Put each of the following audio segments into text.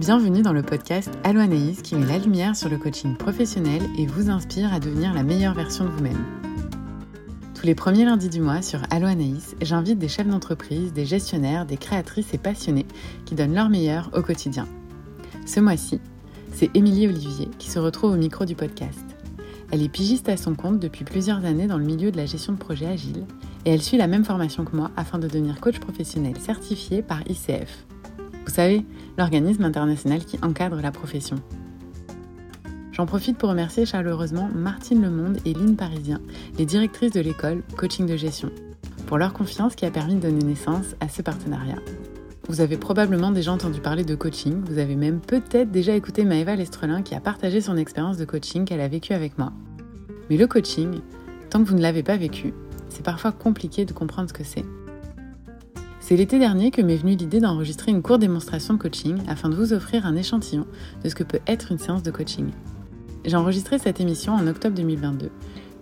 Bienvenue dans le podcast Allo qui met la lumière sur le coaching professionnel et vous inspire à devenir la meilleure version de vous-même. Tous les premiers lundis du mois sur Allo j'invite des chefs d'entreprise, des gestionnaires, des créatrices et passionnés qui donnent leur meilleur au quotidien. Ce mois-ci, c'est Émilie Olivier qui se retrouve au micro du podcast. Elle est pigiste à son compte depuis plusieurs années dans le milieu de la gestion de projets agiles et elle suit la même formation que moi afin de devenir coach professionnel certifié par ICF. Vous savez, l'organisme international qui encadre la profession. J'en profite pour remercier chaleureusement Martine Lemonde et Lynne Parisien, les directrices de l'école Coaching de Gestion, pour leur confiance qui a permis de donner naissance à ce partenariat. Vous avez probablement déjà entendu parler de coaching, vous avez même peut-être déjà écouté Maëva Lestrelin qui a partagé son expérience de coaching qu'elle a vécue avec moi. Mais le coaching, tant que vous ne l'avez pas vécu, c'est parfois compliqué de comprendre ce que c'est. C'est l'été dernier que m'est venue l'idée d'enregistrer une courte démonstration de coaching afin de vous offrir un échantillon de ce que peut être une séance de coaching. J'ai enregistré cette émission en octobre 2022,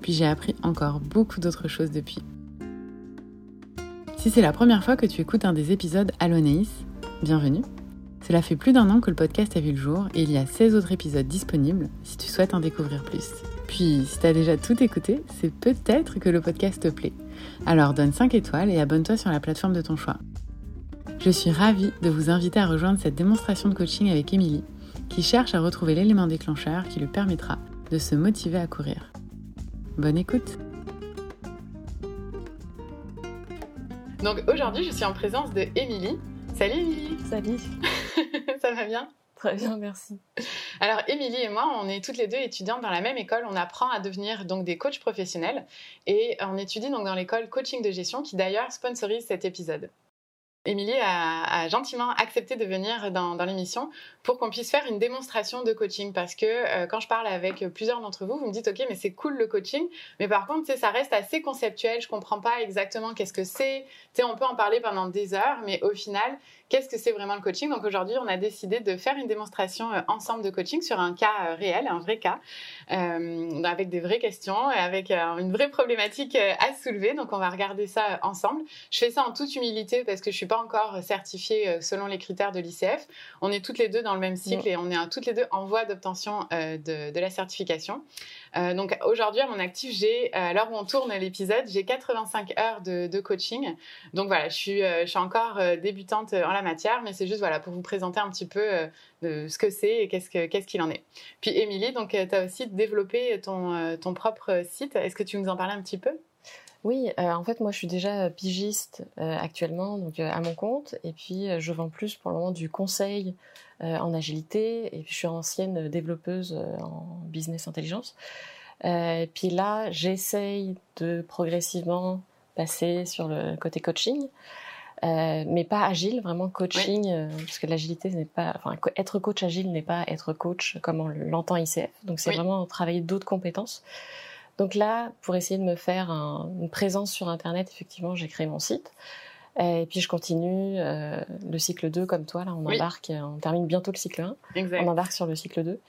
puis j'ai appris encore beaucoup d'autres choses depuis. Si c'est la première fois que tu écoutes un des épisodes Alonaïs, bienvenue. Cela fait plus d'un an que le podcast a vu le jour et il y a 16 autres épisodes disponibles si tu souhaites en découvrir plus. Puis, si tu as déjà tout écouté, c'est peut-être que le podcast te plaît. Alors donne 5 étoiles et abonne-toi sur la plateforme de ton choix. Je suis ravie de vous inviter à rejoindre cette démonstration de coaching avec Émilie, qui cherche à retrouver l'élément déclencheur qui lui permettra de se motiver à courir. Bonne écoute Donc aujourd'hui, je suis en présence de Émilie. Salut Émilie Salut Ça va bien? Très bien, merci. Alors, Émilie et moi, on est toutes les deux étudiantes dans la même école. On apprend à devenir donc des coachs professionnels. Et on étudie donc dans l'école coaching de gestion qui d'ailleurs sponsorise cet épisode. Émilie a, gentiment accepté de venir dans, l'émission pour qu'on puisse faire une démonstration de coaching. Parce que euh, quand je parle avec plusieurs d'entre vous, vous me dites ok mais c'est cool le coaching, mais par contre ça reste assez conceptuel, je comprends pas exactement qu'est-ce que c'est, on peut en parler pendant des heures, mais au final qu'est-ce que c'est vraiment le coaching? Donc aujourd'hui, on a décidé de faire une démonstration euh, ensemble de coaching sur un cas euh, réel, un vrai cas, euh, avec des vraies questions, et avec une vraie problématique à soulever. Donc on va regarder ça ensemble. Je fais ça en toute humilité parce que je suis pas encore certifiée selon les critères de l'ICF. On est toutes les deux dans le même cycle et on est toutes les deux en voie d'obtention de, de, la certification. Euh, donc aujourd'hui, à mon actif, j'ai, euh, à l'heure où on tourne l'épisode, j'ai 85 heures de, coaching. Donc voilà, je suis, euh, je suis encore débutante en la matière, mais c'est juste voilà, pour vous présenter un petit peu de ce que c'est et qu'est-ce, que, qu'est-ce qu'il en est. Puis Émilie, donc tu as aussi développé ton, ton propre site. Est-ce que tu nous en parler un petit peu? Oui, en fait, moi, je suis déjà pigiste actuellement, donc à mon compte, et puis je vends plus pour le moment du conseil en agilité, et puis je suis ancienne développeuse en business intelligence. et puis là, j'essaye de progressivement passer sur le côté coaching. mais pas agile, vraiment coaching, parce que l'agilité n'est pas, enfin, être coach agile n'est pas être coach comme on l'entend ICF. Donc c'est vraiment travailler d'autres compétences. Donc là, pour essayer de me faire une présence sur Internet, effectivement, j'ai créé mon site. Et puis je continue euh, le cycle 2 comme toi, là, on embarque, on termine bientôt le cycle 1, on embarque sur le cycle 2.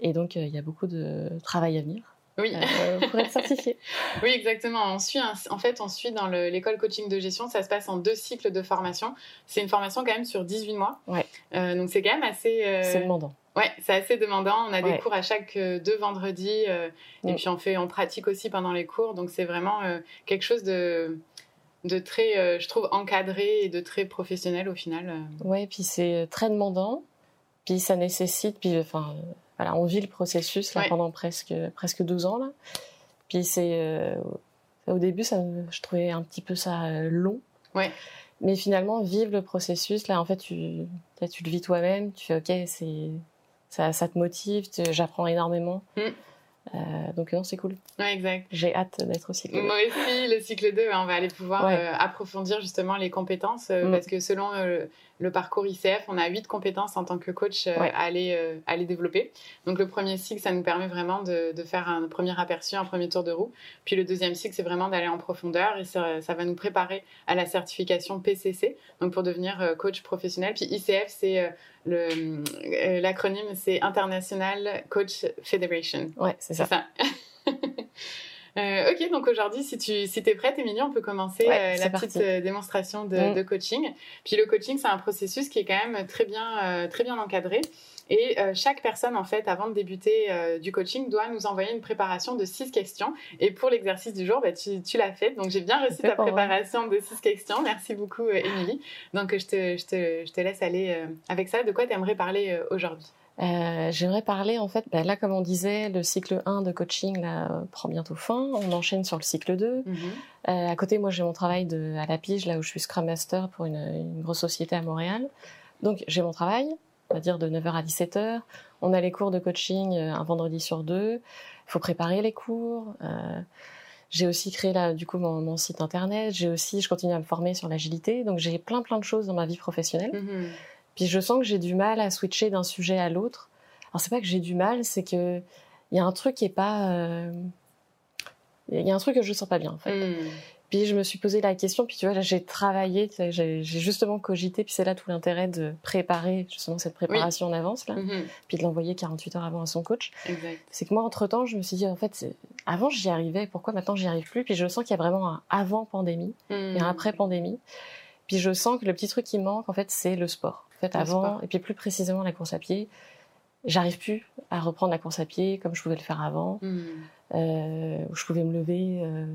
Et donc euh, il y a beaucoup de travail à venir. Oui. Euh, pour être certifié. oui, exactement. On suit en fait, on suit dans l'école coaching de gestion, ça se passe en deux cycles de formation. C'est une formation quand même sur 18 mois. Ouais. donc c'est quand même assez. C'est demandant. Ouais, c'est assez demandant. On a des cours à chaque euh, deux vendredis euh, et mm. puis on fait, on pratique aussi pendant les cours. Donc c'est vraiment euh, quelque chose de de très, je trouve, encadré et de très professionnel au final. Ouais, puis c'est très demandant. Puis ça nécessite, puis enfin, voilà, on vit le processus là pendant presque presque 12 ans là. Puis c'est au début, ça, je trouvais un petit peu ça long. Ouais. Mais finalement, vivre le processus, là, en fait, tu, tu le vis toi-même. Tu fais, ok, c'est ça, ça te motive, j'apprends énormément. Mm. Euh, donc non, c'est cool. Ouais, exact. J'ai hâte d'être au cycle 2. Moi aussi, le cycle 2, on va aller pouvoir euh, approfondir justement les compétences euh, mm. parce que selon le parcours ICF, on a huit compétences en tant que coach à, aller, à aller développer. Donc le premier cycle, ça nous permet vraiment de, de, faire un premier aperçu, un premier tour de roue. Puis le deuxième cycle, c'est vraiment d'aller en profondeur et ça, ça, va nous préparer à la certification PCC, donc pour devenir coach professionnel. Puis ICF, c'est l'acronyme, c'est International Coach Federation. Ouais, c'est ça. ça. Euh, ok, donc aujourd'hui, si tu si es prête, Émilie, on peut commencer euh, la petite euh, démonstration de, mm. de, coaching. Puis le coaching, c'est un processus qui est quand même très bien, très bien encadré. Et chaque personne, en fait, avant de débuter du coaching, doit nous envoyer une préparation de six questions. Et pour l'exercice du jour, bah, tu, tu l'as fait. Donc j'ai bien reçu ta préparation de six questions. Merci beaucoup, Émilie. Donc je te, je, te, je te laisse aller avec ça. De quoi tu aimerais parler aujourd'hui? Euh, J'aimerais parler, en fait, bah, là, comme on disait, le cycle 1 de coaching là, prend bientôt fin. On enchaîne sur le cycle 2. Mhm. euh, à côté, moi, j'ai mon travail de, à la pige, là où je suis Scrum Master pour une, une grosse société à Montréal. Donc, j'ai mon travail, on va dire de 9h à 17h. On a les cours de coaching euh, un vendredi sur deux. Il faut préparer les cours. Euh, j'ai aussi créé là, du coup, mon, mon site internet. J'ai aussi, je continue à me former sur l'agilité. Donc, j'ai plein, plein de choses dans ma vie professionnelle. Mhm. Puis je sens que j'ai du mal à switcher d'un sujet à l'autre. Alors c'est pas que j'ai du mal, c'est que il y a un truc qui est pas, euh, il y a un truc que je sens pas bien en fait. Hmm. Puis je me suis posé la question, puis tu vois, j'ai travaillé, j'ai justement cogité, puis c'est là tout l'intérêt de préparer justement cette préparation en avance, là, mm-hmm. puis de l'envoyer 48 heures avant à son coach. C'est que moi, entre-temps, je me suis dit, en fait, avant j'y arrivais, pourquoi maintenant j'y arrive plus? Puis je sens qu'il y a vraiment un avant pandémie et un hmm. Puis je sens que le petit truc qui manque, en fait, c'est le sport. En fait, avant, et puis plus précisément la course à pied, j'arrive plus à reprendre la course à pied comme je pouvais le faire avant. Hmm. Euh, où je pouvais me lever euh,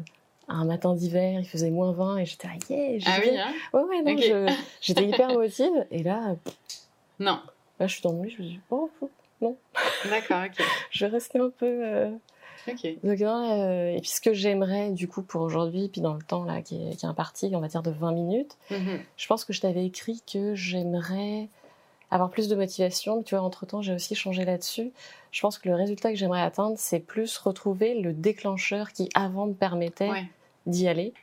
un matin d'hiver, il faisait moins 20 et j'étais là, yeah, Ah oui, hein Ouais, ouais, non, j'étais hyper motive. Et là, non. Là, je suis dans mon lit, je me dis, oh, non. D'accord, ok. je vais rester un peu. Euh, donc, euh, et puis ce que j'aimerais du coup pour aujourd'hui, puis dans le temps là qui est, qui est imparti, on va dire de 20 minutes, mhm. je pense que je t'avais écrit que j'aimerais avoir plus de motivation. Tu vois, entre temps, j'ai aussi changé là-dessus. Je pense que le résultat que j'aimerais atteindre, c'est plus retrouver le déclencheur qui avant me permettait d'y aller.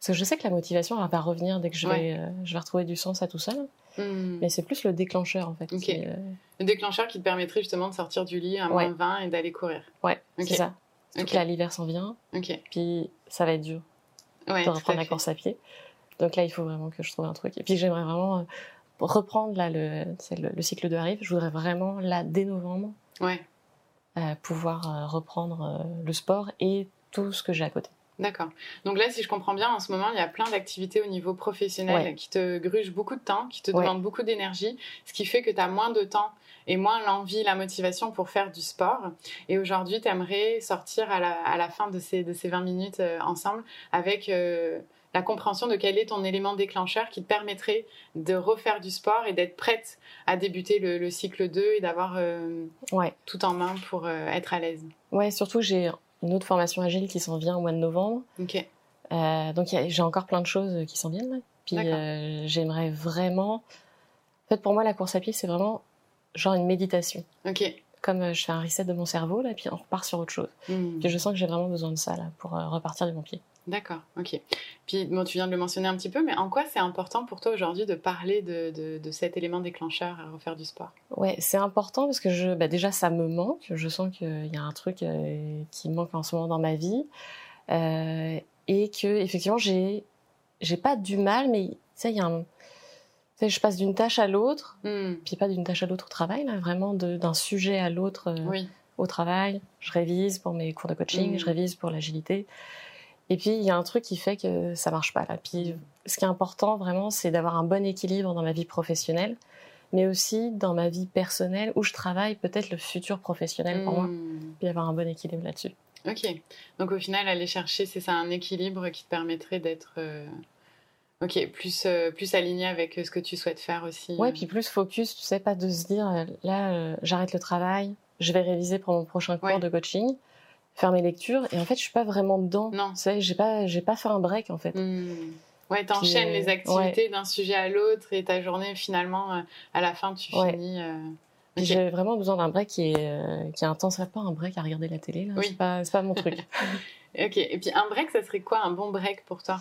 Parce que je sais que la motivation, elle va revenir dès que je vais, euh, je vais retrouver du sens à tout ça. Mhm. Mais c'est plus le déclencheur en fait. Euh, le déclencheur qui te permettrait justement de sortir du lit à moins 20 et d'aller courir. Ouais, c'est ça. Donc là, l'hiver s'en vient. Puis ça va être dur de reprendre la course à pied. Donc là, il faut vraiment que je trouve un truc. Et puis j'aimerais vraiment euh, reprendre là le, le, cycle de arrive. Je voudrais vraiment là dès novembre ouais. Euh, pouvoir reprendre le sport et tout ce que j'ai à côté. D'accord. Donc là, si je comprends bien, en ce moment, il y a plein d'activités au niveau professionnel qui te grugent beaucoup de temps, qui te demandent beaucoup d'énergie, ce qui fait que tu as moins de temps et moins l'envie, la motivation pour faire du sport. Et aujourd'hui, tu aimerais sortir à la, à la, fin de ces, de ces 20 minutes euh, ensemble avec euh, la compréhension de quel est ton élément déclencheur qui te permettrait de refaire du sport et d'être prête à débuter le, cycle 2 et d'avoir euh, ouais. tout en main pour être à l'aise. Ouais, surtout j'ai une autre formation agile qui s'en vient au mois de novembre. Euh, donc j'ai encore plein de choses qui s'en viennent. Là. Puis euh, j'aimerais vraiment. En fait, pour moi, la course à pied, c'est vraiment genre une méditation. Ok. Comme euh, je fais un reset de mon cerveau, là, puis on repart sur autre chose. Hmm. Puis je sens que j'ai vraiment besoin de ça là pour repartir de mon pied. D'accord, ok. Puis bon, tu viens de le mentionner un petit peu, mais en quoi c'est important pour toi aujourd'hui de parler de, de, cet élément déclencheur à refaire du sport? Ouais, c'est important parce que je, bah déjà ça me manque. Je sens qu'il y a un truc euh, qui manque en ce moment dans ma vie euh, et que effectivement j'ai j'ai pas du mal, mais tu sais il y a un je passe d'une tâche à l'autre, hmm. puis pas d'une tâche à l'autre au travail, là, vraiment d'un sujet à l'autre euh, au travail. Je révise pour mes cours de coaching, hmm. je révise pour l'agilité. Et puis, il y a un truc qui fait que ça marche pas là. Puis, ce qui est important vraiment, c'est d'avoir un bon équilibre dans ma vie professionnelle, mais aussi dans ma vie personnelle où je travaille peut-être le futur professionnel pour moi. Hmm. Puis avoir un bon équilibre là-dessus. Ok. Donc, au final, aller chercher, c'est ça, un équilibre qui te permettrait d'être. Euh, ok, plus, euh, plus aligné avec ce que tu souhaites faire aussi. Ouais, puis plus focus, tu sais, pas de se dire, euh, là, j'arrête le travail, je vais réviser pour mon prochain cours de coaching faire mes lectures et en fait je suis pas vraiment dedans non c'est j'ai pas j'ai pas fait un break en fait mmh. ouais t'enchaînes les euh, activités d'un sujet à l'autre et ta journée finalement euh, à la fin tu finis euh... j'ai vraiment besoin d'un break qui est euh, qui est intense pas un break à regarder la télé là oui. c'est pas c'est pas mon truc ok et puis un break ça serait quoi un bon break pour toi?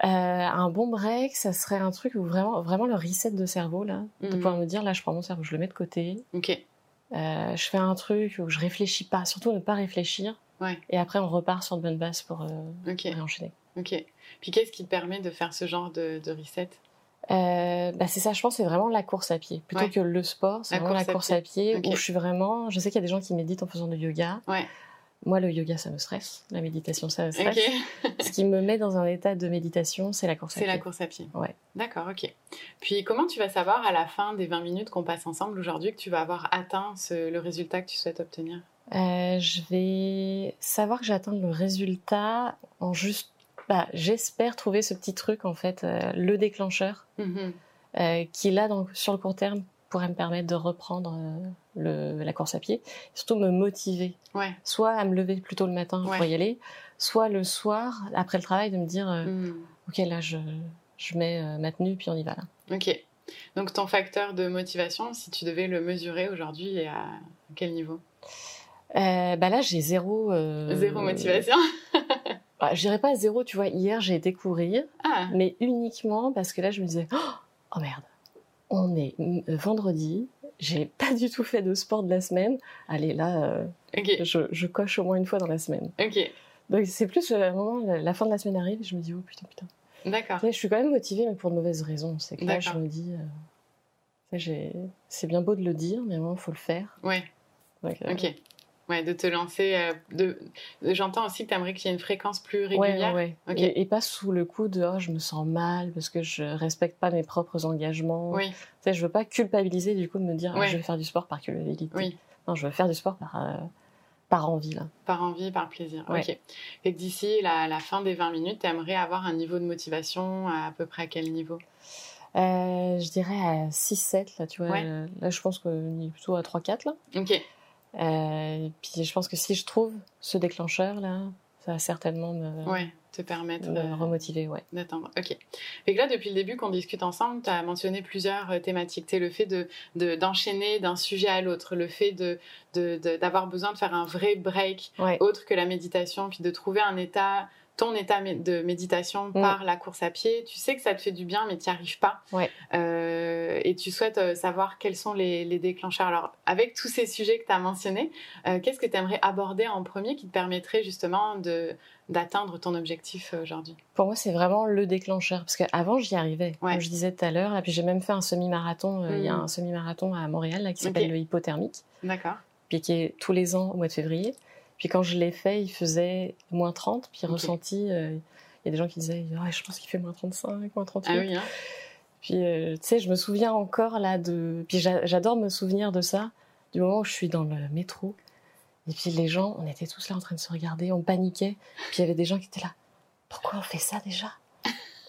Un bon break, ça serait un truc où vraiment, vraiment le reset de cerveau là, de mmh. pouvoir me dire là, je prends mon cerveau, je le mets de côté. Ok. je fais un truc où je réfléchis pas, surtout ne pas réfléchir. Et après, on repart sur de bonnes bases pour, euh, enchaîner. Ok. Puis qu'est-ce qui te permet de faire ce genre de, reset? Euh, bah c'est ça, je pense, c'est vraiment la course à pied. Plutôt que le sport, c'est vraiment la course à pied, où je suis vraiment. Je sais qu'il y a des gens qui méditent en faisant du yoga. Ouais. Moi, le yoga, ça me stresse. La méditation, ça me stresse. Ce qui me met dans un état de méditation, c'est la course à pied. C'est la course à pied. Ouais. D'accord, ok. Puis comment tu vas savoir à la fin des 20 minutes qu'on passe ensemble aujourd'hui que tu vas avoir atteint le résultat que tu souhaites obtenir? Euh, Je vais savoir que j'ai atteint le résultat en juste. Bah, J'espère trouver ce petit truc, en fait, euh, le déclencheur, mm-hmm. euh, qui là, sur le court terme, pourrait me permettre de reprendre le, la course à pied, surtout me motiver. Ouais. Soit à me lever plus tôt le matin pour y aller, soit le soir, après le travail, de me dire mm. Ok, là, je, je mets ma tenue, puis on y va là. Ok. Donc ton facteur de motivation, si tu devais le mesurer aujourd'hui, à quel niveau? Euh, bah là, j'ai zéro. Euh... Zéro motivation. bah, je dirais pas zéro, tu vois. Hier, j'ai été courir, ah. mais uniquement parce que là, je me disais, oh, oh merde, on est euh, vendredi, j'ai pas du tout fait de sport de la semaine. Allez, là, euh, je, je, coche au moins une fois dans la semaine. Ok. Donc c'est plus le moment, la fin de la semaine arrive, je me dis, oh putain, putain. D'accord. Je suis quand même motivée, mais pour de mauvaises raisons. C'est que là, je me dis, c'est bien beau de le dire, mais il faut le faire. Ouais. ok. Ouais, de te lancer. Euh, de, J'entends aussi que tu aimerais qu'il y ait une fréquence plus régulière. Ouais, ouais. Et, pas sous le coup de oh, je me sens mal parce que je respecte pas mes propres engagements. Oui. Tu sais, je veux pas culpabiliser du coup de me dire ah, je vais faire du sport par culpabilité. Oui. Non, je veux faire du sport par, euh, par envie. Là. Par envie, par plaisir. Ok. Et que d'ici la, la, fin des 20 minutes, tu aimerais avoir un niveau de motivation à, à peu près à quel niveau? Euh, Je dirais à 6-7. Là, tu vois. Là, je pense qu'on est plutôt à 3-4. Là. Ok. Euh, puis je pense que si je trouve ce déclencheur là, ça va certainement me, ouais, te permettre de remotiver, ouais. D'attendre. Ok. Et là, depuis le début qu'on discute ensemble, tu as mentionné plusieurs euh, thématiques. C'est le fait de d'enchaîner d'un sujet à l'autre, le fait de d'avoir besoin de faire un vrai break autre que la méditation, puis de trouver un état ton état de méditation mm. par la course à pied, tu sais que ça te fait du bien, mais tu n'y arrives pas. Euh, et tu souhaites euh, savoir quels sont les, déclencheurs. Alors, avec tous ces sujets que tu as mentionnés, euh, qu'est-ce que tu aimerais aborder en premier qui te permettrait justement de d'atteindre ton objectif aujourd'hui? Pour moi, c'est vraiment le déclencheur. Parce qu'avant, j'y arrivais, comme je disais tout à l'heure. Et puis, j'ai même fait un semi-marathon. Il y a mm. un semi-marathon à Montréal là, qui s'appelle le hypothermique. D'accord. Puis qui est tous les ans au mois de février. Puis quand je l'ai fait, il faisait moins 30. Puis ressenti, euh, il y a des gens qui disaient Je pense qu'il fait moins 35, moins 38. Ah oui, hein. Puis euh, tu sais, je me souviens encore là de. Puis j'adore me souvenir de ça, du moment où je suis dans le métro. Et puis les gens, on était tous là en train de se regarder, on paniquait. Puis il y avait des gens qui étaient là Pourquoi on fait ça déjà?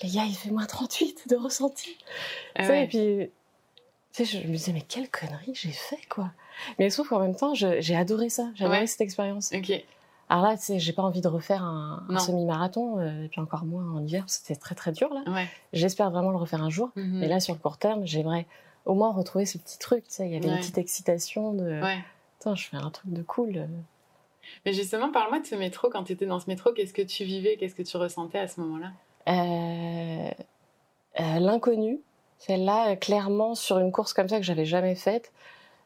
Les gars, il fait moins 38 de ressenti. Ah Et puis tu sais, je me disais, mais quelle connerie j'ai fait, quoi? Mais sauf qu'en même temps, j'ai adoré ça. J'ai adoré cette expérience. Ok. Alors là, tu sais, j'ai pas envie de refaire un, semi-marathon, euh, et puis encore moins en hiver, c'était très très dur, là. Ouais. J'espère vraiment le refaire un jour. Mhm. Mais là, sur le court terme, j'aimerais au moins retrouver ce petit truc, tu sais. Il y avait une petite excitation de. Ouais. Je fais un truc de cool. Mais justement, parle-moi de ce métro. Quand tu étais dans ce métro, qu'est-ce que tu vivais? Qu'est-ce que tu ressentais à ce moment-là? Euh... euh, L'inconnu celle-là, clairement, sur une course comme ça que j'avais jamais faite,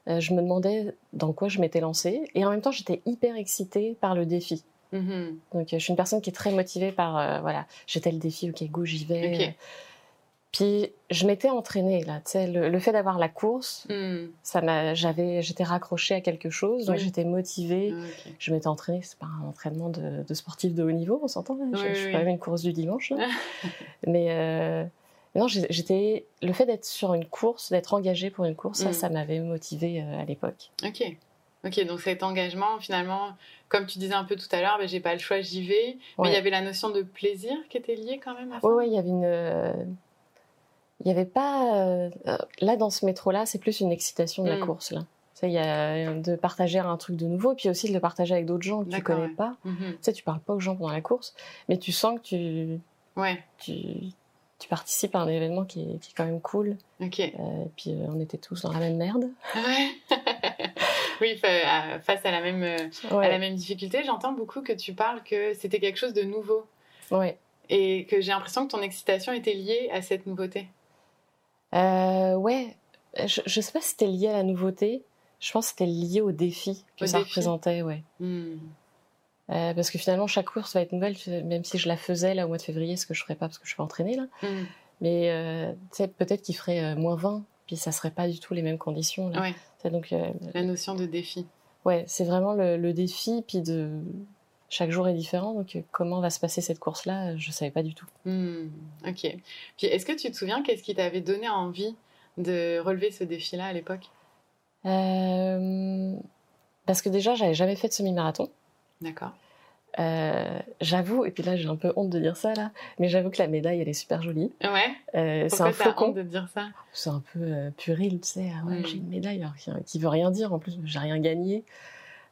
euh, je me demandais dans quoi je m'étais lancée. Et en même temps, j'étais hyper excitée par le défi. Mm-hmm. Donc, je suis une personne qui est très motivée par, euh, voilà, j'étais le défi, ok, go, j'y vais. Puis, je m'étais entraînée, là, tu sais, le, fait d'avoir la course, mm. ça m'a, j'avais, j'étais raccrochée à quelque chose, donc j'étais motivée. Ah, je m'étais entraînée, c'est pas un entraînement de, de, sportif de haut niveau, on s'entend, je, je, suis quand même une course du dimanche. Mais, euh, non, j'étais le fait d'être sur une course, d'être engagé pour une course, ça, mm. ça m'avait motivé euh, à l'époque. Ok. Ok, donc cet engagement, finalement, comme tu disais un peu tout à l'heure, ben, j'ai pas le choix, j'y vais. Mais il y avait la notion de plaisir qui était liée quand même à ça? Oui, ouais, il y avait une. Euh, il y avait pas. Euh, là, dans ce métro-là, c'est plus une excitation de la mm. course, là. Il y a de partager un truc de nouveau, puis aussi de le partager avec d'autres gens que tu connais pas. Mm-hmm. Tu sais, tu parles pas aux gens pendant la course, mais tu sens que tu. Ouais. Tu, tu participes à un événement qui est, qui est quand même cool. Ok. Euh, et puis euh, on était tous dans la même merde. Ouais. oui, face à la même, euh, à la même difficulté, j'entends beaucoup que tu parles que c'était quelque chose de nouveau. Ouais. Et que j'ai l'impression que ton excitation était liée à cette nouveauté. Euh, ouais. Je, je sais pas si c'était lié à la nouveauté. Je pense que c'était lié au défi que ça représentait, ouais. Hmm. Euh, parce que finalement, chaque course va être nouvelle, même si je la faisais là au mois de février, ce que je ferais pas parce que je suis pas entraînée là. Mm. Mais euh, peut-être qu'il ferait euh, moins 20, puis ça serait pas du tout les mêmes conditions. Là. Ouais. donc, la notion de défi. Ouais, c'est vraiment le, défi, puis de chaque jour est différent, donc comment va se passer cette course-là, je savais pas du tout. Hmm, ok. Puis est-ce que tu te souviens qu'est-ce qui t'avait donné envie de relever ce défi-là à l'époque? Parce que déjà, j'avais jamais fait de semi-marathon. D'accord. Euh, j'avoue, et puis là j'ai un peu honte de dire ça là, mais j'avoue que la médaille elle est super jolie. Ouais. Euh, c'est un flocon. honte de dire ça? C'est un peu euh, tu sais. Ah ouais, hmm. j'ai une médaille alors, qui, qui, veut rien dire en plus, j'ai rien gagné.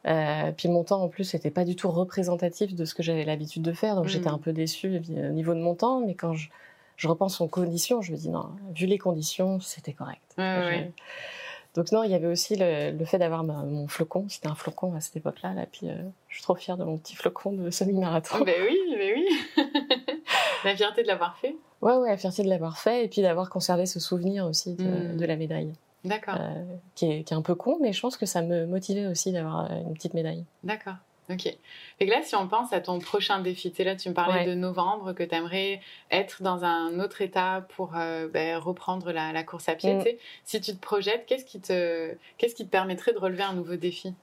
Euh, puis mon temps en plus n'était pas du tout représentatif de ce que j'avais l'habitude de faire, donc j'étais hmm. un peu déçue au niveau de mon temps. Mais quand je, je repense aux conditions, je me dis non, vu les conditions, c'était correct. Ouais. Donc non, il y avait aussi le, fait d'avoir mon flocon. C'était un flocon à cette époque-là. Là. Puis euh, je suis trop fière de mon petit flocon de semi-marathon. Ben oui, ben oui. la fierté de l'avoir fait. Ouais, ouais, la fierté de l'avoir fait et puis d'avoir conservé ce souvenir aussi de, hmm. la médaille. D'accord. Euh, qui, est, qui, est, un peu con, mais je pense que ça me motivait aussi d'avoir une petite médaille. D'accord. Ok. Et là, si on pense à ton prochain défi, tu sais, là, tu me parlais de novembre, que tu aimerais être dans un autre état pour euh, ben, reprendre la, course à pied. Mm. Si tu te projettes, qu'est-ce qui te, qu'est-ce qui te permettrait de relever un nouveau défi?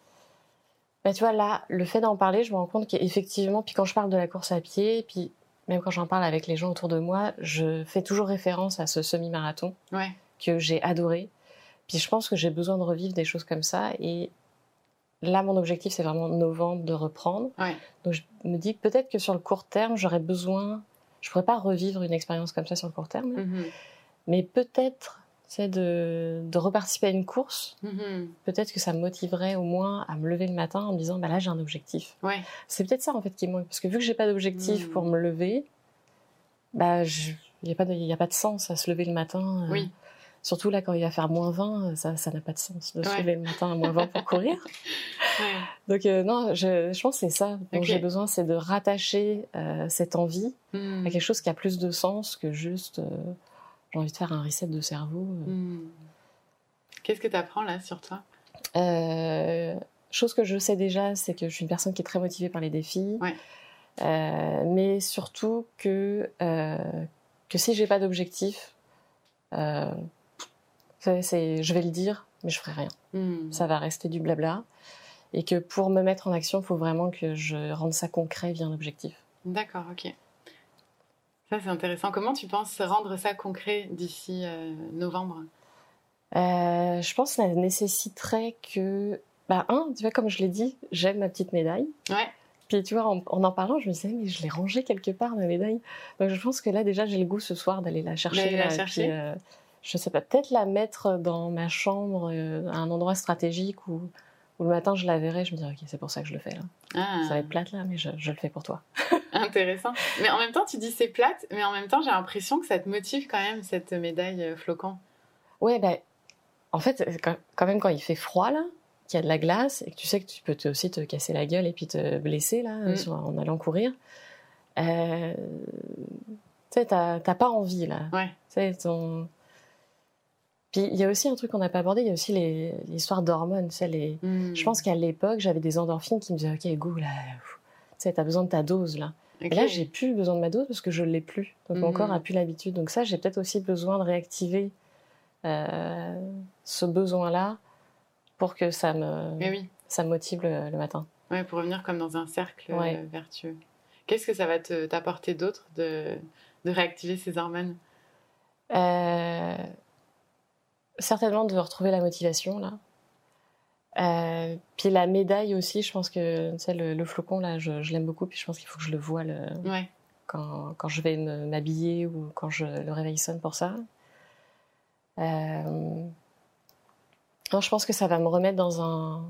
Bah, Tu vois, là, le fait d'en parler, je me rends compte qu'effectivement, puis quand je parle de la course à pied, puis même quand j'en parle avec les gens autour de moi, je fais toujours référence à ce semi-marathon que j'ai adoré. Puis je pense que j'ai besoin de revivre des choses comme ça. Et là, mon objectif, c'est vraiment novembre de reprendre. Donc, je me dis que peut-être que sur le court terme, j'aurais besoin. Je pourrais pas revivre une expérience comme ça sur le court terme, mm-hmm. mais peut-être c'est de, de reparticiper à une course. Mm-hmm. Peut-être que ça me motiverait au moins à me lever le matin en me disant, bah là, j'ai un objectif. C'est peut-être ça en fait qui manque, parce que vu que j'ai pas d'objectif mm. pour me lever, bah, il n'y a pas de, a pas de sens à se lever le matin. Euh, oui. Surtout là, quand il va faire moins 20, ça n'a pas de sens de se lever le matin à moins 20 pour courir. Donc euh, non, je, je, pense que c'est ça dont j'ai besoin, c'est de rattacher euh, cette envie hmm. à quelque chose qui a plus de sens que juste euh, j'ai envie de faire un reset de cerveau. Hmm. Qu'est-ce que tu apprends là sur toi? Chose que je sais déjà, c'est que je suis une personne qui est très motivée par les défis. mais surtout que, que si j'ai pas d'objectif, c'est, je vais le dire, mais je ferai rien. Hmm. Ça va rester du blabla. Et que pour me mettre en action, il faut vraiment que je rende ça concret via un objectif. D'accord, ok. Ça, c'est intéressant. Comment tu penses rendre ça concret d'ici euh, novembre? Euh, Je pense que ça nécessiterait que. Bah, un, tu vois, comme je l'ai dit, j'aime ma petite médaille. Ouais. Puis tu vois, en, en, parlant, je me disais, mais je l'ai rangée quelque part, ma médaille. Donc je pense que là, déjà, j'ai le goût ce soir d'aller la chercher. la chercher? Euh, je sais pas, peut-être la mettre dans ma chambre euh, à un endroit stratégique où, où, le matin je la verrai, je me dirais, ok, c'est pour ça que je le fais là. Ah. Ça va être plate là, mais je, je le fais pour toi. Intéressant. Mais en même temps, tu dis c'est plate, mais en même temps, j'ai l'impression que ça te motive quand même, cette médaille euh, flocon. Ouais, ben, en fait, quand même, quand il fait froid là, qu'il y a de la glace et que tu sais que tu peux aussi te casser la gueule et puis te blesser là, mm. en allant courir. Euh, tu sais, t'as pas envie là. Ouais. Tu sais, ton puis il y a aussi un truc qu'on n'a pas abordé, il y a aussi l'histoire d'hormones. Les... Hmm. Je pense qu'à l'époque, j'avais des endorphines qui me disaient Ok, go, là, tu sais, t'as besoin de ta dose là. Et là, j'ai plus besoin de ma dose parce que je l'ai plus. Donc mon corps hmm. a plus l'habitude. Donc ça, j'ai peut-être aussi besoin de réactiver euh, ce besoin-là pour que ça me, ça me motive le, matin. Ouais, pour revenir comme dans un cercle euh, vertueux. Qu'est-ce que ça va t'apporter d'autre de, de réactiver ces hormones? Euh, certainement de retrouver la motivation là. Euh, puis la médaille aussi, je pense que tu le, flocon là, je, l'aime beaucoup. Puis je pense qu'il faut que je le vois le, quand, quand, je vais m'habiller ou quand je, le réveil sonne pour ça. Euh, je pense que ça va me remettre dans un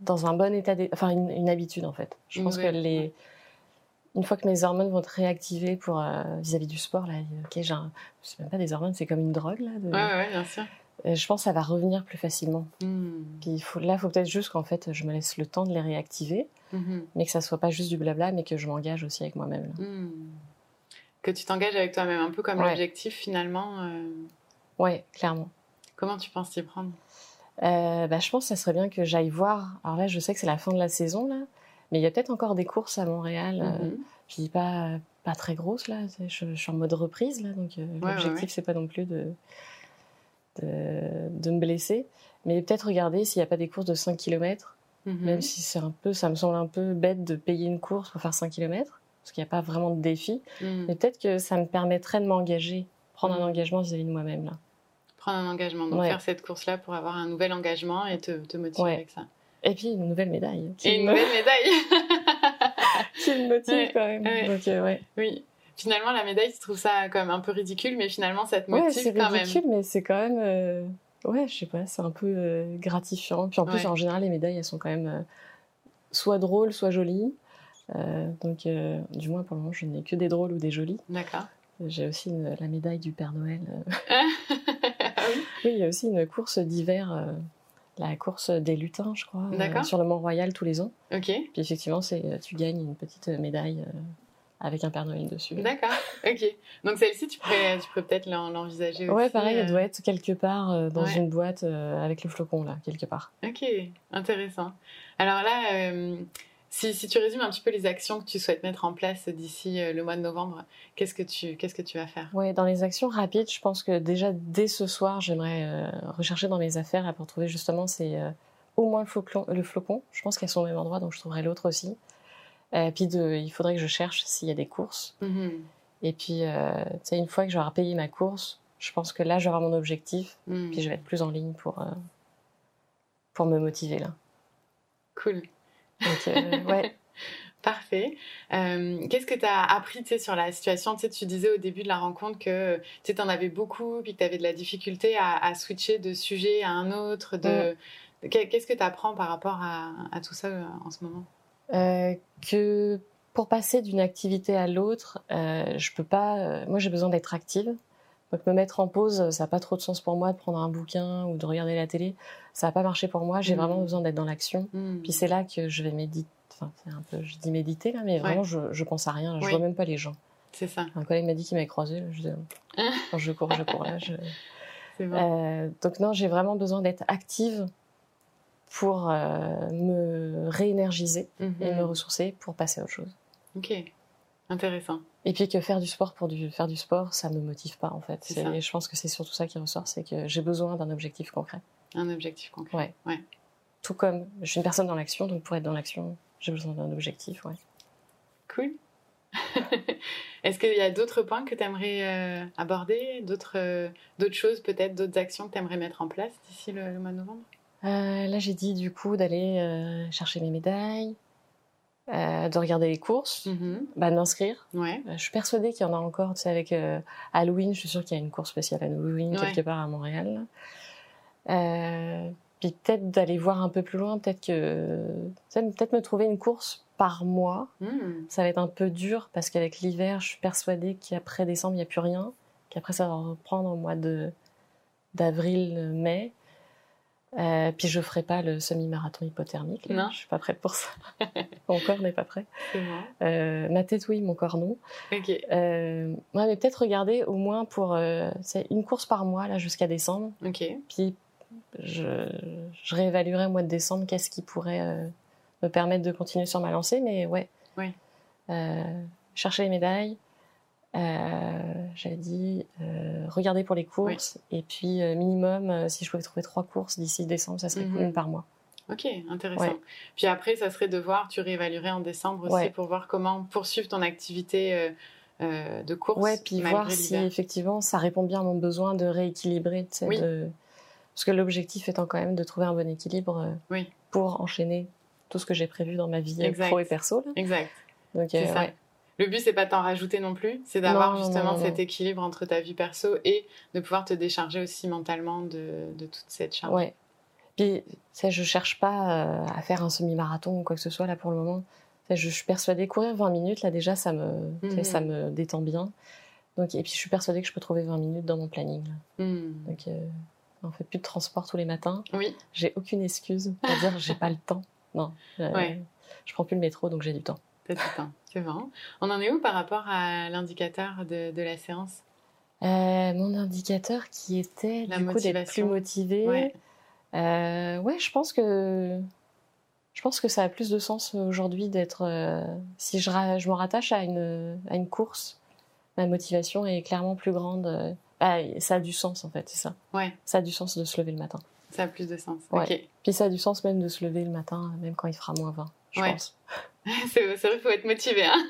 dans un bon état, enfin une, habitude en fait. Je pense que les une fois que mes hormones vont être réactivées pour euh, vis-à-vis du sport là, ok, j'ai c'est même pas des hormones, c'est comme une drogue là. De, ouais, ouais, bien sûr je pense que ça va revenir plus facilement. Puis faut, là, il faut peut-être juste qu'en fait, je me laisse le temps de les réactiver, hmm. mais que ça soit pas juste du blabla, mais que je m'engage aussi avec moi-même. Hmm. Que tu t'engages avec toi-même, un peu comme l'objectif finalement. Euh... Ouais, clairement. Comment tu penses t'y prendre? Euh, bah, Je pense que ça serait bien que j'aille voir. Alors là, je sais que c'est la fin de la saison, là, mais il y a peut-être encore des courses à Montréal. Euh, puis pas, pas très grosses, là. Je, suis en mode reprise, là, donc l'objectif, c'est pas non plus de de, me blesser. Mais peut-être regarder s'il n'y a pas des courses de 5 km Mhm. Même si c'est un peu, ça me semble un peu bête de payer une course pour faire 5 km, parce qu'il n'y a pas vraiment de défi. Mhm. Mais peut-être que ça me permettrait de m'engager, prendre un engagement vis-à-vis de moi-même là. Prendre un engagement, donc faire cette course-là pour avoir un nouvel engagement et te, te motiver avec ça. Et puis une nouvelle médaille. Et une nouvelle médaille. qui me motive quand même. Donc, euh, ouais. Oui. Finalement, la médaille, tu trouves ça comme un peu ridicule, mais finalement, ça te motive quand même. C'est ridicule, mais c'est quand même. Euh, ouais, je sais pas, c'est un peu euh, gratifiant. Puis en plus, en général, les médailles, elles sont quand même soit drôles, soit jolies. donc, du moins, pour le moment, je n'ai que des drôles ou des jolies. D'accord. J'ai aussi la médaille du Père Noël. ah oui. oui, il y a aussi une course d'hiver la course des lutins, je crois, euh, sur le Mont-Royal tous les ans. Ok. Puis effectivement, c'est euh, tu gagnes une petite médaille euh, avec un Père Noël dessus. D'accord, ok. Donc celle-ci, tu pourrais, tu peut-être l'envisager aussi. Ouais, pareil, elle doit être quelque part dans une boîte avec le flocon, là, quelque part. Ok, intéressant. Alors là, si, si, tu résumes un petit peu les actions que tu souhaites mettre en place d'ici euh, le mois de novembre, qu'est-ce que tu, qu'est-ce que tu vas faire? Oui, dans les actions rapides, je pense que déjà dès ce soir, j'aimerais euh, rechercher dans mes affaires pour trouver justement euh, au moins le flocon, le flocon. Je pense qu'elles sont au même endroit, donc je trouverai l'autre aussi. Et puis de, il faudrait que je cherche s'il y a des courses. Mm-hmm. Et puis, tu sais, une fois que j'aurai payé ma course, je pense que là, j'aurai mon objectif. Mm. Puis je vais être plus en ligne pour, pour me motiver là. Cool. Donc, euh, ouais. Parfait. Euh, qu'est-ce que tu as appris sur la situation? Tu, sais, tu disais au début de la rencontre que tu en avais beaucoup, puis que tu avais de la difficulté à, switcher de sujet à un autre. De... Mm. Qu'est-ce que tu apprends par rapport à, tout ça euh, en ce moment? Que pour passer d'une activité à l'autre, je peux pas. moi, j'ai besoin d'être active. Donc me mettre en pause, ça n'a pas trop de sens pour moi de prendre un bouquin ou de regarder la télé. Ça n'a pas marché pour moi. J'ai mm. vraiment besoin d'être dans l'action. Mm. Puis c'est là que je vais méditer. Enfin, c'est un peu, je dis méditer là, mais vraiment, je, je pense à rien. Je vois même pas les gens. C'est ça. Un collègue m'a dit qu'il m'avait croisé. Je quand je cours, je cours là. Je... Euh, donc non, j'ai vraiment besoin d'être active pour euh, me réénergiser et mm-hmm. me ressourcer pour passer à autre chose. Ok. Intéressant. Et puis que faire du sport pour du, faire du sport, ça me motive pas en fait. Je pense que c'est surtout ça qui ressort, c'est que j'ai besoin d'un objectif concret. Un objectif concret. Ouais. ouais. Tout comme je suis une personne dans l'action, donc pour être dans l'action, j'ai besoin d'un objectif, ouais. Cool. Est-ce qu'il y a d'autres points que tu aimerais euh, aborder, d'autres euh, d'autres choses peut-être, d'autres actions que tu aimerais mettre en place d'ici le, mois de novembre? Euh, Là, j'ai dit du coup d'aller chercher mes médailles, euh, de regarder les courses, mm-hmm. bah, d'inscrire. Ouais. Euh, je suis persuadée qu'il y en a encore, tu sais, avec euh, Halloween, je suis sûre qu'il y a une course spéciale Halloween quelque part à Montréal. puis peut-être d'aller voir un peu plus loin, peut-être que peut-être me trouver une course par mois. Mm. Ça va être un peu dur parce qu'avec l'hiver, je suis persuadée qu'après décembre, il n'y a plus rien, qu'après ça va reprendre au mois de d'avril, mai. Euh, puis je ferai pas le semi-marathon hypothermique. Non. Je suis pas prête pour ça. mon corps n'est pas prêt. Euh, ma tête oui, mon corps non. Ok. Euh, ouais, mais peut-être regarder au moins pour euh, c'est une course par mois là jusqu'à décembre. Ok. Puis je, je réévaluerai au mois de décembre qu'est-ce qui pourrait euh, me permettre de continuer sur ma lancée. Mais ouais. Oui. chercher les médailles, j'avais dit euh, regarder pour les courses et puis euh, minimum si je pouvais trouver trois courses d'ici décembre, ça serait cool une par mois. Ok, intéressant. Puis après, ça serait de voir, tu réévaluerais en décembre aussi pour voir comment poursuivre ton activité de course. Ouais, puis voir si effectivement ça répond bien à mon besoin de rééquilibrer. De... Parce que l'objectif étant quand même de trouver un bon équilibre pour enchaîner tout ce que j'ai prévu dans ma vie pro et perso. Exact. Donc, ça. Le but, c'est pas de t'en rajouter non plus, c'est d'avoir justement cet équilibre entre ta vie perso et de pouvoir te décharger aussi mentalement de, toute cette charge. Ouais. Puis, je je cherche pas euh, à faire un semi-marathon ou quoi que ce soit là pour le moment. Je suis persuadée courir 20 minutes là déjà ça me mhm. ça me détend bien. Donc et puis je suis persuadée que je peux trouver 20 minutes dans mon planning. Mhm. Donc euh, on fait plus de transport tous les matins. Oui. J'ai aucune excuse pour dire j'ai pas le temps. Non. Euh, je prends plus le métro donc j'ai du temps. T'as temps. C'est vrai. On en est où par rapport à l'indicateur de, la séance? Euh, Mon indicateur qui était du coup d'être plus motivé. Ouais. Euh, ouais, je pense que je pense que ça a plus de sens aujourd'hui d'être. Euh, si je, je me rattache à une, à une course, ma motivation est clairement plus grande. Ah, ça a du sens en fait, c'est ça. Ouais. Ça a du sens de se lever le matin. Ça a plus de sens. Ouais. Puis ça a du sens même de se lever le matin, même quand il fera moins 20, je pense. c'est vrai, il faut être motivé. Hein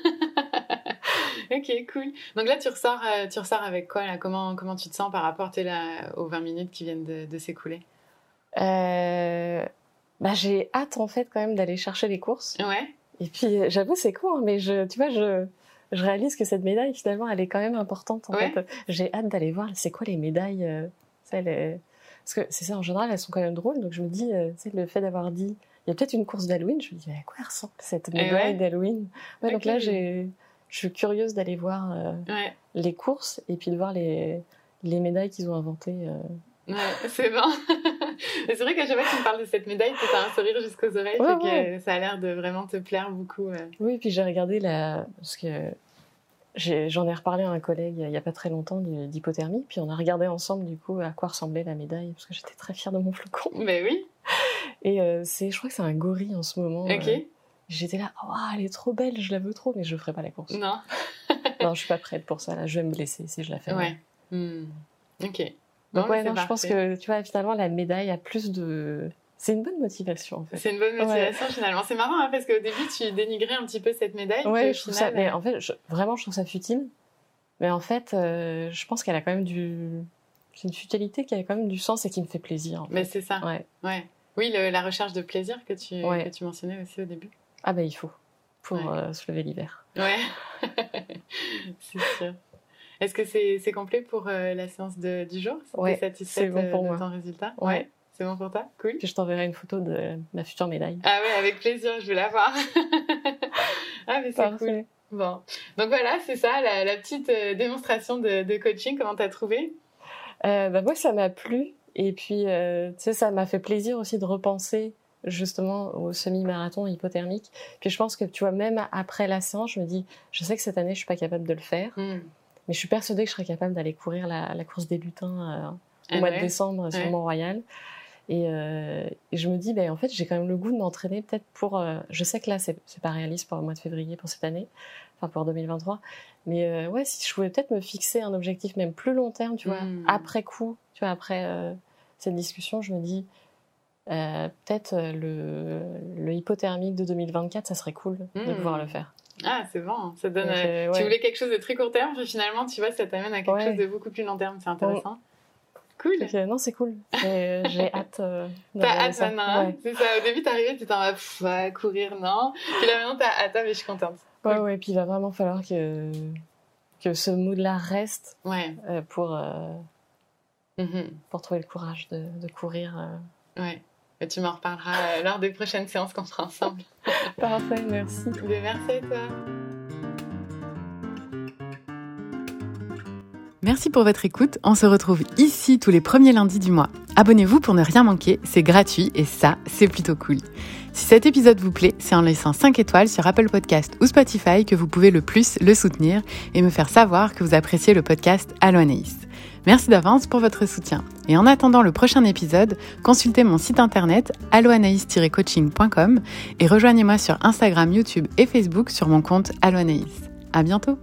ok, cool. Donc là, tu ressors, euh, tu ressors avec quoi là? Comment, comment tu te sens par rapport là, aux 20 minutes qui viennent de, s'écouler? Euh, bah, J'ai hâte en fait quand même d'aller chercher les courses. Ouais. Et puis j'avoue, c'est court, mais je, tu vois, je, je réalise que cette médaille, finalement, elle est quand même importante. En fait. J'ai hâte d'aller voir, c'est quoi les médailles euh, Parce que c'est ça, en général, elles sont quand même drôles. Donc je me dis, c'est le fait d'avoir dit, il y a peut-être une course d'Halloween, je me dis, mais à quoi ressemble cette médaille d'Halloween? Donc là, je suis curieuse d'aller voir euh, les courses et puis de voir les, les médailles qu'ils ont inventées. Euh. Ouais, c'est bon. c'est vrai qu'à chaque fois que tu me parles de cette médaille, tu as un sourire jusqu'aux oreilles, que ça a l'air de vraiment te plaire beaucoup. Oui, puis j'ai regardé la. Parce que j'en ai, reparlé à un collègue il n'y a pas très longtemps d'hypothermie, puis on a regardé ensemble du coup à quoi ressemblait la médaille, parce que j'étais très fière de mon flocon. Mais oui. Et euh, c'est, je crois que c'est un gorille en ce moment. Ok. J'étais là, oh, elle est trop belle, je la veux trop, mais je ferai pas la course. Non. non, je suis pas prête pour ça. Là, je vais me blesser si je la fais. Ouais. Hmm. Ok. Donc ouais, non, je pense que tu vois, finalement, la médaille a plus de. C'est une bonne motivation en fait. C'est une bonne motivation finalement. C'est marrant hein, parce qu'au début tu dénigrais un petit peu cette médaille. Ouais, je trouve ça. Mais euh, en fait, vraiment, je trouve ça futile. Mais en fait, euh, je pense qu'elle a quand même du. C'est une futilité qui a quand même du sens et qui me fait plaisir. Mais c'est ça. Ouais. ouais. Oui, la recherche de plaisir que tu, que tu mentionnais aussi au début. Ah ben il faut pour euh, se lever l'hiver. Ouais, c'est sûr. Est-ce que c'est complet pour euh, la séance de, du jour? Ouais, c'est bon pour euh, moi. ton résultat? Ouais. C'est bon pour toi? Cool. Puis je t'enverrai une photo de ma future médaille. Ah ouais, avec plaisir, je veux la voir. ah mais c'est cool. Bon, donc voilà, c'est ça, la, petite démonstration de, coaching. Comment t'as trouvé? Bah Moi, ça m'a plu. Et puis, tu sais, ça m'a fait plaisir aussi de repenser justement au semi-marathon hypothermique. Puis je pense que tu vois, même après la séance, je me dis, je sais que cette année, je suis pas capable de le faire, hmm. mais je suis persuadée que je serais capable d'aller courir la, course des lutins euh, au ah mois de décembre sur Mont-Royal. Euh, et, je me dis, ben, en fait, j'ai quand même le goût de m'entraîner peut-être pour. Euh, je sais que là, c'est pas réaliste pour le mois de février, pour cette année, enfin pour 2023. Mais ouais, si je pouvais peut-être me fixer un objectif même plus long terme, tu vois, hmm. après coup, tu vois, après cette discussion, je me dis, euh, peut-être euh, le, le, hypothermique de 2024, ça serait cool de hmm. pouvoir le faire. Ah, c'est bon. Ça donne. Euh, tu voulais quelque chose de très court terme, puis finalement, tu vois, ça t'amène à quelque chose de beaucoup plus long terme. C'est intéressant. Cool. non, c'est cool. J'ai hâte. t'as hâte maintenant. Hein. C'est ça. Au début, t'arrivais, t'étais en mode, courir, non. Puis là, maintenant, t'as hâte, mais je suis contente. Ouais, ouais. Puis il va vraiment falloir que que ce mood-là reste. Ouais. pour. Mm-hmm. Pour trouver le courage de, de courir. Ouais. Et tu m'en reparleras euh, lors des prochaines séances qu'on fera ensemble. Parfait, merci. merci à toi. Merci pour votre écoute. On se retrouve ici tous les premiers lundis du mois. Abonnez-vous pour ne rien manquer, c'est gratuit et ça, c'est plutôt cool. Si cet épisode vous plaît, c'est en laissant 5 étoiles sur Apple Podcast ou Spotify que vous pouvez le plus le soutenir et me faire savoir que vous appréciez le podcast Allo Merci d'avance pour votre soutien. Et en attendant le prochain épisode, consultez mon site internet alloanaïs-coaching.com et rejoignez-moi sur Instagram, YouTube et Facebook sur mon compte Alloanaïs. À bientôt!